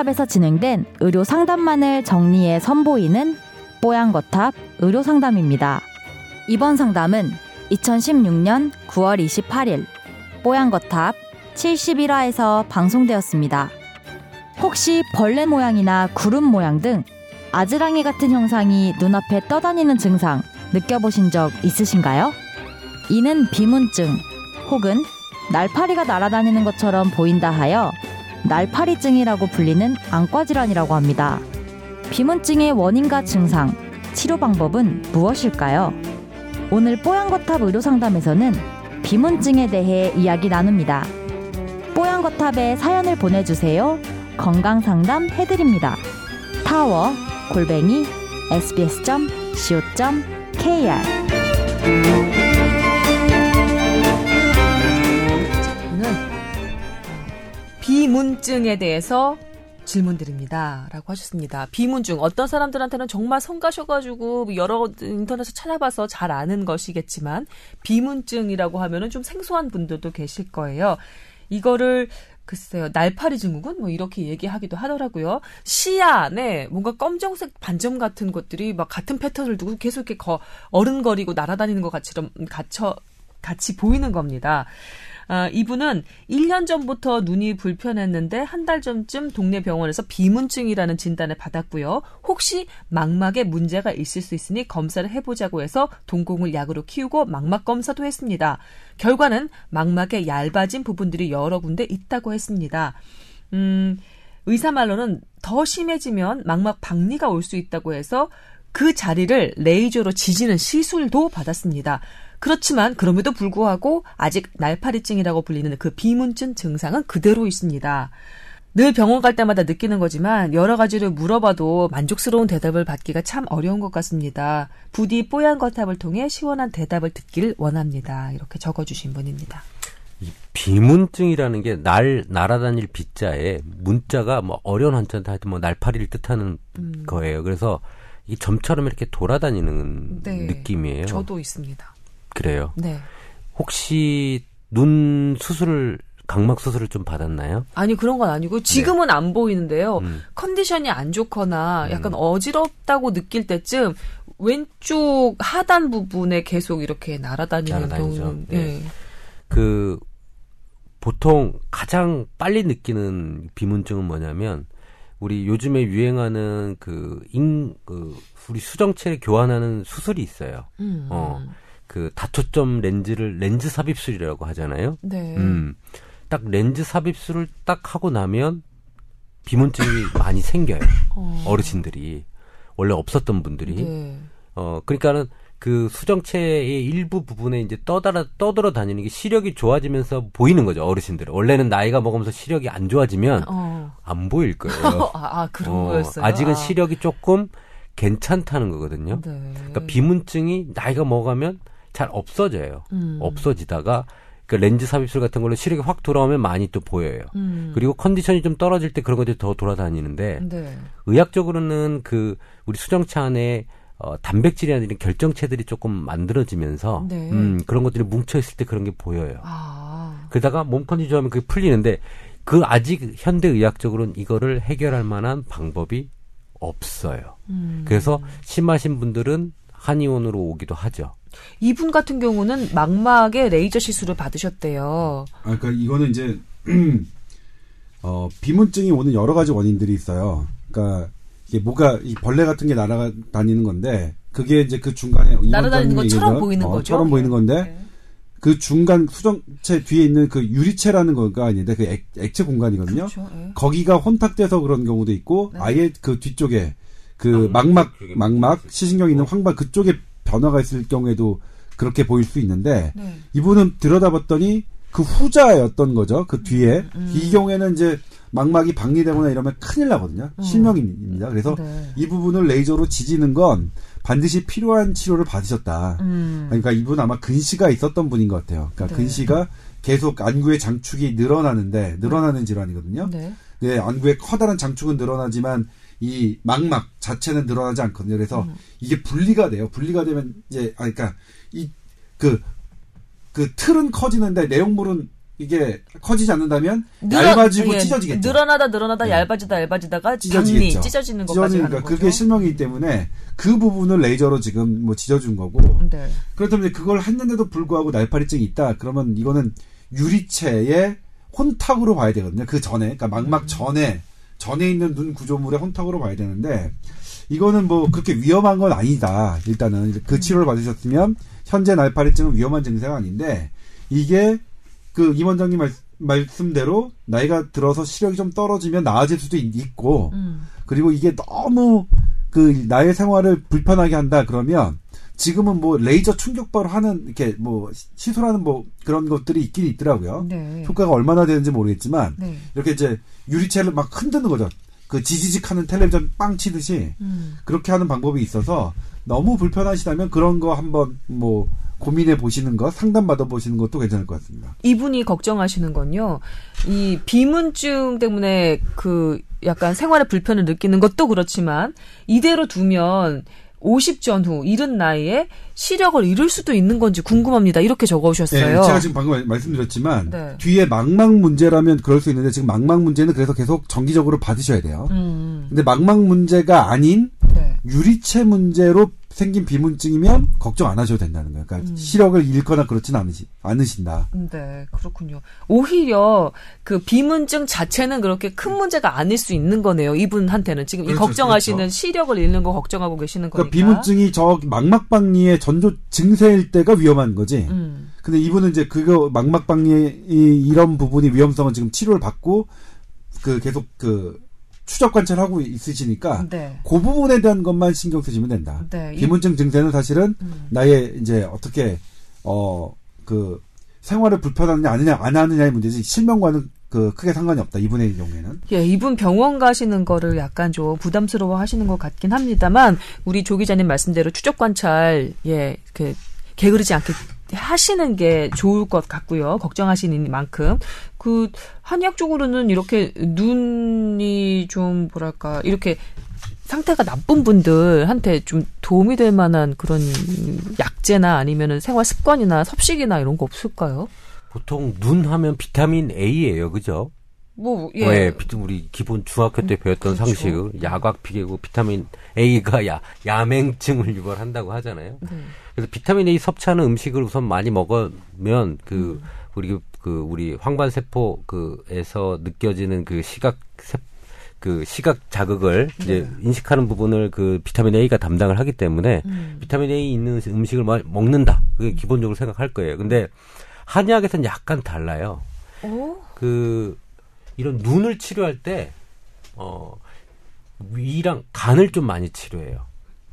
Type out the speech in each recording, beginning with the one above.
뽀양거탑에서 진행된 의료 상담만을 정리해 선보이는 뽀양거탑 의료 상담입니다. 이번 상담은 2016년 9월 28일 뽀양거탑 71화에서 방송되었습니다. 혹시 벌레 모양이나 구름 모양 등 아즈랑이 같은 형상이 눈앞에 떠다니는 증상 느껴보신 적 있으신가요? 이는 비문증 혹은 날파리가 날아다니는 것처럼 보인다 하여 날파리증이라고 불리는 안과 질환이라고 합니다. 비문증의 원인과 증상, 치료 방법은 무엇일까요? 오늘 뽀얀거탑 의료상담에서는 비문증에 대해 이야기 나눕니다. 뽀얀거탑에 사연을 보내주세요. 건강상담 해드립니다. 타워 골뱅이 sbs.co.kr 비문증에 대해서 질문 드립니다. 라고 하셨습니다. 비문증. 어떤 사람들한테는 정말 성가셔가지고 여러 인터넷에 찾아봐서 잘 아는 것이겠지만, 비문증이라고 하면은 좀 생소한 분들도 계실 거예요. 이거를 글쎄요, 날파리 증후군? 뭐 이렇게 얘기하기도 하더라고요. 시야 안에 뭔가 검정색 반점 같은 것들이 막 같은 패턴을 두고 계속 이렇게 거, 어른거리고 날아다니는 것 갇혀, 같이 보이는 겁니다. 아, 이분은 1년 전부터 눈이 불편했는데 한 달 전쯤 동네 병원에서 비문증이라는 진단을 받았고요. 혹시 망막에 문제가 있을 수 있으니 검사를 해보자고 해서 동공을 약으로 키우고 망막 검사도 했습니다. 결과는 망막에 얇아진 부분들이 여러 군데 있다고 했습니다. 음, 의사 말로는 더 심해지면 망막 박리가 올 수 있다고 해서 그 자리를 레이저로 지지는 시술도 받았습니다. 그렇지만 그럼에도 불구하고 아직 날파리증이라고 불리는 그 비문증 증상은 그대로 있습니다. 늘 병원 갈 때마다 느끼는 거지만 여러 가지를 물어봐도 만족스러운 대답을 받기가 참 어려운 것 같습니다. 부디 뽀얀 거탑을 통해 시원한 대답을 듣기를 원합니다. 이렇게 적어주신 분입니다. 이 비문증이라는 게 날 날아다닐 비자에 문자가 뭐 어려운 한자인데 하여튼 뭐 날파리를 뜻하는 음. 거예요. 그래서 이 점처럼 이렇게 돌아다니는 네, 느낌이에요. 저도 있습니다. 그래요. 네. 혹시 눈 수술을 각막 수술을 좀 받았나요? 아니 그런 건 아니고 지금은 네. 안 보이는데요. 음. 컨디션이 안 좋거나 약간 음. 어지럽다고 느낄 때쯤 왼쪽 하단 부분에 계속 이렇게 날아다니는 경우는 네. 네. 그 보통 가장 빨리 느끼는 비문증은 뭐냐면 우리 요즘에 유행하는 그, 인, 그, 우리 수정체를 교환하는 수술이 있어요. 음. 어. 그 다초점 렌즈를 렌즈 삽입술이라고 하잖아요. 네. 음. 딱 렌즈 삽입술을 딱 하고 나면 비문증이 많이 생겨요. 어. 어르신들이. 원래 없었던 분들이. 네. 어, 그러니까는 그 수정체의 일부 부분에 이제 떠돌아 떠돌아 다니는 게 시력이 좋아지면서 보이는 거죠 어르신들. 원래는 나이가 먹으면서 시력이 안 좋아지면 어. 안 보일 거예요. 아, 아, 그런 어, 거였어요. 아직은 아. 시력이 조금 괜찮다는 거거든요. 네. 그러니까 비문증이 나이가 먹으면 잘 없어져요. 음. 없어지다가 그 렌즈 삽입술 같은 걸로 시력이 확 돌아오면 많이 또 보여요. 음. 그리고 컨디션이 좀 떨어질 때 그런 것들이 더 돌아다니는데 네. 의학적으로는 그 우리 수정차 안에 어, 단백질이나 이런 결정체들이 조금 만들어지면서 네. 음, 그런 것들이 뭉쳐 있을 때 그런 게 보여요. 아. 그러다가 몸 컨디션 하면 그게 풀리는데 그 아직 현대 의학적으로는 이거를 해결할 만한 방법이 없어요. 음. 그래서 심하신 분들은 한의원으로 오기도 하죠. 이분 같은 경우는 망막에 레이저 시술을 받으셨대요. 아, 그러니까 이거는 이제 어, 비문증이 오는 여러 가지 원인들이 있어요. 그러니까 이게 뭐가 이 벌레 같은 게 날아다니는 건데 그게 이제 그 중간에 날아다니는 것처럼 보이는 어, 거죠. 처럼 보이는 건데 네. 그 중간 수정체 뒤에 있는 그 유리체라는 거가 아닌데 그 액, 액체 공간이거든요. 그렇죠, 네. 거기가 혼탁돼서 그런 경우도 있고 네. 아예 그 뒤쪽에 그 망막 망막 시신경 있는 황반 그쪽에 변화가 있을 경우에도 그렇게 보일 수 있는데 네. 이분은 들여다봤더니 그 후자였던 거죠. 그 뒤에 음, 음. 이 경우에는 이제 망막이 박리되거나 이러면 큰일 나거든요. 음. 실명입니다. 그래서 네. 이 부분을 레이저로 지지는 건 반드시 필요한 치료를 받으셨다. 음. 그러니까 이분 아마 근시가 있었던 분인 것 같아요. 그러니까 네. 근시가 계속 안구의 장축이 늘어나는데 늘어나는 질환이거든요. 네. 네, 안구의 커다란 장축은 늘어나지만 이 망막 자체는 늘어나지 않거든요. 그래서 음. 이게 분리가 돼요. 분리가 되면 이제 아 그러니까 이 그그 그 틀은 커지는데 내용물은 이게 커지지 않는다면 늘어, 얇아지고 예, 찢어지겠죠. 늘어나다 늘어나다 네. 얇아지다 얇아지다가 찢어지겠죠. 찢어지는 것까지 찢어지니까 그게 거죠? 실명이기 때문에 그 부분을 레이저로 지금 뭐 찢어준 거고. 네. 그렇다면 그걸 했는데도 불구하고 날파리증이 있다. 그러면 이거는 유리체의 혼탁으로 봐야 되거든요. 그 전에, 그러니까 망막 음. 전에 전에 있는 눈 구조물의 혼탁으로 봐야 되는데 이거는 뭐 그렇게 위험한 건 아니다. 일단은 그 음. 치료를 받으셨으면 현재 날파리증은 위험한 증세가 아닌데 이게 그 임원장님 말, 말씀대로 나이가 들어서 시력이 좀 떨어지면 나아질 수도 있고 음. 그리고 이게 너무 그 나의 생활을 불편하게 한다 그러면 지금은 뭐 레이저 충격바로 하는 이렇게 뭐 시술하는 뭐 그런 것들이 있긴 있더라고요. 네. 효과가 얼마나 되는지 모르겠지만 네. 이렇게 이제 유리체를 막 흔드는 거죠. 그 지지직하는 텔레비전 빵 치듯이 음. 그렇게 하는 방법이 있어서 너무 불편하시다면 그런 거 한번 뭐 고민해 보시는 것, 상담 받아 보시는 것도 괜찮을 것 같습니다. 이분이 걱정하시는 건요. 이 비문증 때문에 그 약간 생활에 불편을 느끼는 것도 그렇지만 이대로 두면 50 전후 이른 나이에 시력을 잃을 수도 있는 건지 궁금합니다. 이렇게 적어오셨어요. 네, 제가 지금 방금 말씀드렸지만 네. 뒤에 망막 문제라면 그럴 수 있는데 지금 망막 문제는 그래서 계속 정기적으로 받으셔야 돼요. 음. 근데 망막 문제가 아닌 네. 유리체 문제로 생긴 비문증이면 걱정 안 하셔도 된다는 거예요. 그러니까 음. 시력을 잃거나 그렇지는 않으시, 않으신다. 네, 그렇군요. 오히려 그 비문증 자체는 그렇게 큰 문제가 아닐 수 있는 거네요. 이분한테는 지금 그렇죠, 이 걱정하시는 그렇죠. 시력을 잃는 거 걱정하고 계시는 그러니까 거니까. 그러니까 비문증이 저 망막박리의 전조 증세일 때가 위험한 거지. 음. 근데 이분은 이제 그거 망막박리 이런 부분이 위험성은 지금 치료를 받고 그 계속 그 추적 관찰하고 있으시니까 네. 그 부분에 대한 것만 신경 쓰시면 된다. 네. 비문증 증세는 사실은 음. 나의 이제 어떻게 어 그 생활을 불편하느냐 아니냐 안 하느냐의 문제지 실명과는 그 크게 상관이 없다 이분의 경우에는. 예, 이분 병원 가시는 거를 약간 좀 부담스러워 하시는 것 같긴 합니다만 우리 조 기자님 말씀대로 추적 관찰 예그 게으르지 않게 하시는 게 좋을 것 같고요. 걱정하시는 만큼. 그, 한의학 적으로는 이렇게 눈이 좀, 뭐랄까, 이렇게 상태가 나쁜 분들한테 좀 도움이 될 만한 그런 약제나 아니면은 생활 습관이나 섭식이나 이런 거 없을까요? 보통 눈 하면 비타민 A예요. 그죠? 뭐, 예. 네, 우리 기본 중학교 때 배웠던 그렇죠. 상식, 야곽 피개고 비타민 A가 야, 야맹증을 유발한다고 하잖아요. 네. 그래서 비타민 A 섭취하는 음식을 우선 많이 먹으면 그 음. 우리 그 우리 황반 세포 그에서 느껴지는 그 시각 세, 그 시각 자극을 네. 이제 인식하는 부분을 그 비타민 A가 담당을 하기 때문에 음. 비타민 A 있는 음식을 먹는다. 그게 기본적으로 생각할 거예요. 근데 한의학에서는 약간 달라요. 오? 그 이런 눈을 치료할 때 어, 위랑 간을 좀 많이 치료해요.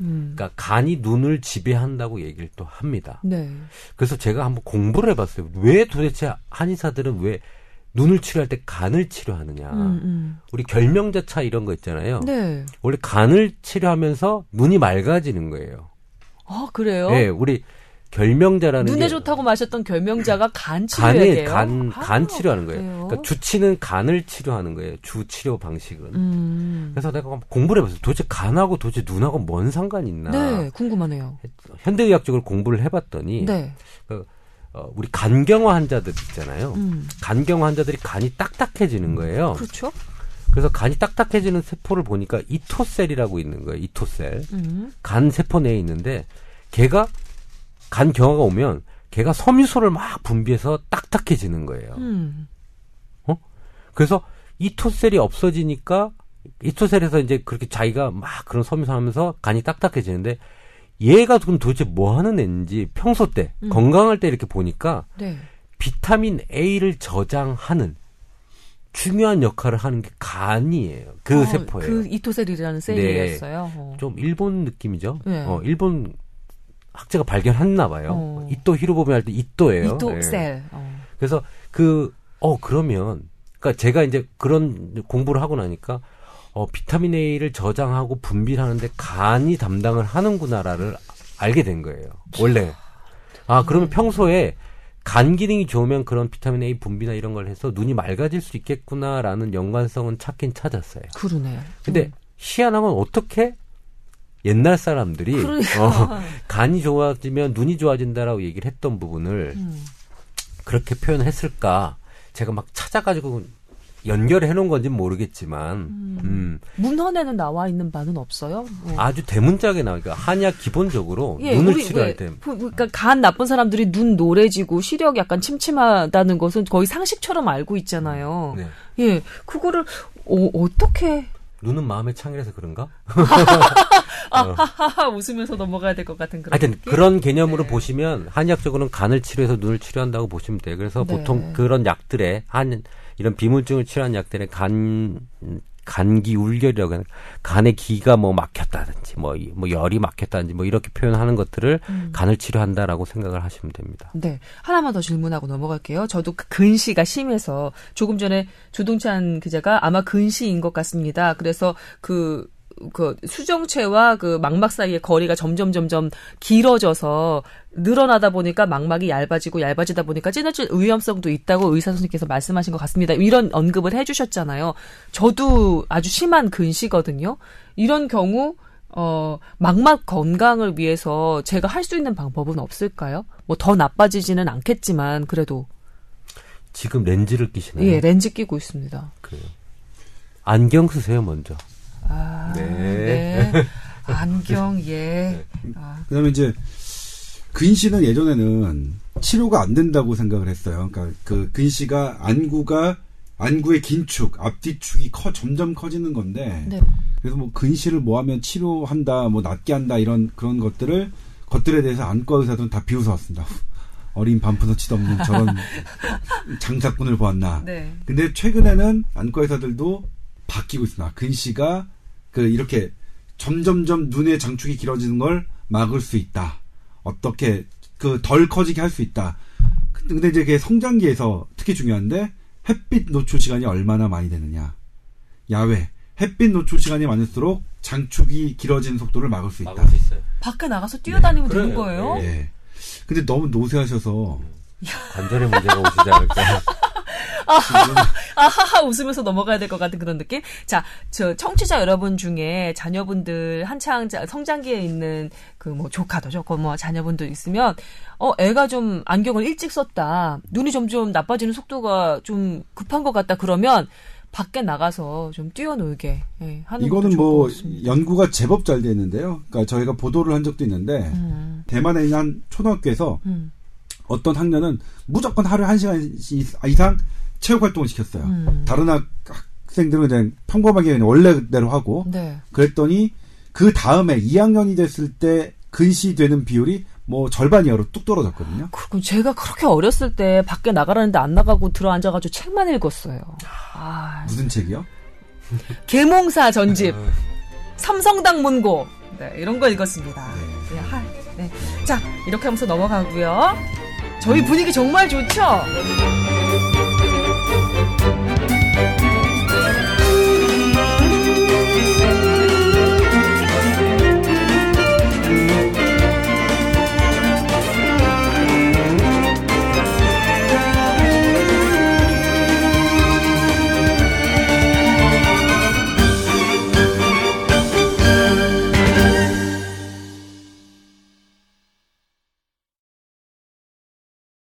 음. 그러니까 간이 눈을 지배한다고 얘기를 또 합니다. 네. 그래서 제가 한번 공부를 해봤어요. 왜 도대체 한의사들은 왜 눈을 치료할 때 간을 치료하느냐. 음, 음. 우리 결명자차 이런 거 있잖아요. 네. 원래 간을 치료하면서 눈이 맑아지는 거예요. 아 그래요? 네, 우리 결명자라는 눈에 좋다고 마셨던 결명자가 간 치료예요. 간, 간 아, 치료하는 거예요. 그래요? 그러니까 주치는 간을 치료하는 거예요. 주 치료 방식은. 음. 그래서 내가 공부를 해봤어요. 도대체 간하고 도대체 눈하고 뭔 상관이 있나? 네, 궁금하네요. 현대의학적으로 공부를 해봤더니 네. 그, 어, 우리 간경화 환자들 있잖아요. 음. 간경화 환자들이 간이 딱딱해지는 거예요. 그렇죠. 그래서 간이 딱딱해지는 세포를 보니까 이토셀이라고 있는 거예요. 이토셀. 음. 간 세포 내에 있는데 걔가 간 경화가 오면 걔가 섬유소를 막 분비해서 딱딱해지는 거예요. 음. 어? 그래서 이 토셀이 없어지니까 이 토셀에서 이제 그렇게 자기가 막 그런 섬유소 하면서 간이 딱딱해지는데 얘가 그럼 도대체 뭐 하는 애인지 평소 때 음. 건강할 때 이렇게 보니까 네. 비타민 A를 저장하는 중요한 역할을 하는 게 간이에요. 그 어, 세포예요. 그 이토셀이라는 셀이었어요. 네. 어. 좀 일본 느낌이죠. 네. 어, 일본 학자가 발견했나 봐요. 어. 이또 히로보미 할 때 이또예요. 이또 네. 셀. 어. 그래서 그 어 그러면 그러니까 제가 이제 그런 공부를 하고 나니까 어 비타민 A를 저장하고 분비하는데 간이 담당을 하는구나라를 알게 된 거예요. 원래. 아 그러면 평소에 간 기능이 좋으면 그런 비타민 A 분비나 이런 걸 해서 눈이 맑아질 수 있겠구나라는 연관성은 찾긴 찾았어요. 그러네요. 근데 음. 희한한 건 어떻게 옛날 사람들이 그러니까. 어, 간이 좋아지면 눈이 좋아진다라고 얘기를 했던 부분을 음. 그렇게 표현했을까? 제가 막 찾아가지고 연결해 놓은 건지 모르겠지만 음. 음. 문헌에는 나와 있는 바는 없어요. 뭐. 아주 대문짝에 나오니까 한약 기본적으로 예, 눈을 우리, 치료할 때 그러니까 간 나쁜 사람들이 눈 노래지고 시력이 약간 침침하다는 것은 거의 상식처럼 알고 있잖아요. 네. 예, 그거를 어, 어떻게 눈은 마음의 창이라서 그런가? 아, 웃으면서 넘어가야 될 것 같은 그런. 하여튼 느낌? 그런 개념으로 네. 보시면 한의학적으로는 간을 치료해서 눈을 치료한다고 보시면 돼요. 그래서 네. 보통 그런 약들에 한 이런 비물증을 치료하는 약들에 간 간기 울결이라고 하는 간의 기가 뭐 막혔다든지 뭐, 뭐 열이 막혔다든지 뭐 이렇게 표현하는 것들을 음. 간을 치료한다라고 생각을 하시면 됩니다. 네. 하나만 더 질문하고 넘어갈게요. 저도 그 근시가 심해서 조금 전에 조동찬 기자가 아마 근시인 것 같습니다. 그래서 그 그 수정체와 그 망막 사이의 거리가 점점 점점 길어져서 늘어나다 보니까 망막이 얇아지고 얇아지다 보니까 찌느질 위험성도 있다고 의사 선생님께서 말씀하신 것 같습니다. 이런 언급을 해주셨잖아요. 저도 아주 심한 근시거든요. 이런 경우 어, 망막 건강을 위해서 제가 할 수 있는 방법은 없을까요? 뭐 더 나빠지지는 않겠지만 그래도 지금 렌즈를 끼시나요? 예, 렌즈 끼고 있습니다. 그래요. 안경 쓰세요 먼저. 아, 네. 네. 안경, 예. 아. 그 다음에 이제, 근시는 예전에는 치료가 안 된다고 생각을 했어요. 그러니까 그 근시가 안구가 안구의 긴축, 앞뒤축이 커 점점 커지는 건데 네. 그래서 뭐 근시를 뭐 하면 치료한다, 뭐 낫게 한다 이런 그런 것들을 것들에 대해서 안과 의사들은 다 비웃어왔습니다. 어린 반푼어치도 없는 저런 장사꾼을 보았나. 네. 근데 최근에는 안과 의사들도 바뀌고 있습니다. 근시가 그 이렇게 점점점 눈의 장축이 길어지는 걸 막을 수 있다. 어떻게 그 덜 커지게 할 수 있다. 근데 이제 그게 성장기에서 특히 중요한데 햇빛 노출 시간이 얼마나 많이 되느냐. 야외 햇빛 노출 시간이 많을수록 장축이 길어지는 속도를 막을 수 있다. 막을 수 있어요. 밖에 나가서 뛰어다니면 네. 되는 거예요? 예. 근데 너무 노쇠하셔서 관절에 문제가 오시지 않을까. 아하하 웃으면서 넘어가야 될 것 같은 그런 느낌. 자, 저 청취자 여러분 중에 자녀분들 한창 성장기에 있는 그 뭐 조카도 좋고 뭐 자녀분들 있으면 어 애가 좀 안경을 일찍 썼다. 눈이 점점 나빠지는 속도가 좀 급한 것 같다. 그러면 밖에 나가서 좀 뛰어놀게 예, 하는 이거는 뭐 연구가 제법 잘 되는데요. 그러니까 저희가 보도를 한 적도 있는데 음. 대만에 있는 한 초등학교에서 음. 어떤 학년은 무조건 하루에 한 시간 이상 체육 활동을 시켰어요. 음. 다른 학, 생들은 그냥 평범하게 그냥 원래대로 하고 네. 그랬더니 그 다음에 2학년이 됐을 때 근시되는 비율이 뭐 절반 이하로 뚝 떨어졌거든요. 그럼 제가 그렇게 어렸을 때 밖에 나가라는데 안 나가고 들어 앉아가지고 책만 읽었어요. 아, 무슨 책이요? 계몽사 전집, 아. 삼성당 문고, 네, 이런 거 읽었습니다. 네. 네, 하, 네. 자, 이렇게 하면서 넘어가고요. 저희 분위기 정말 좋죠? Thank you.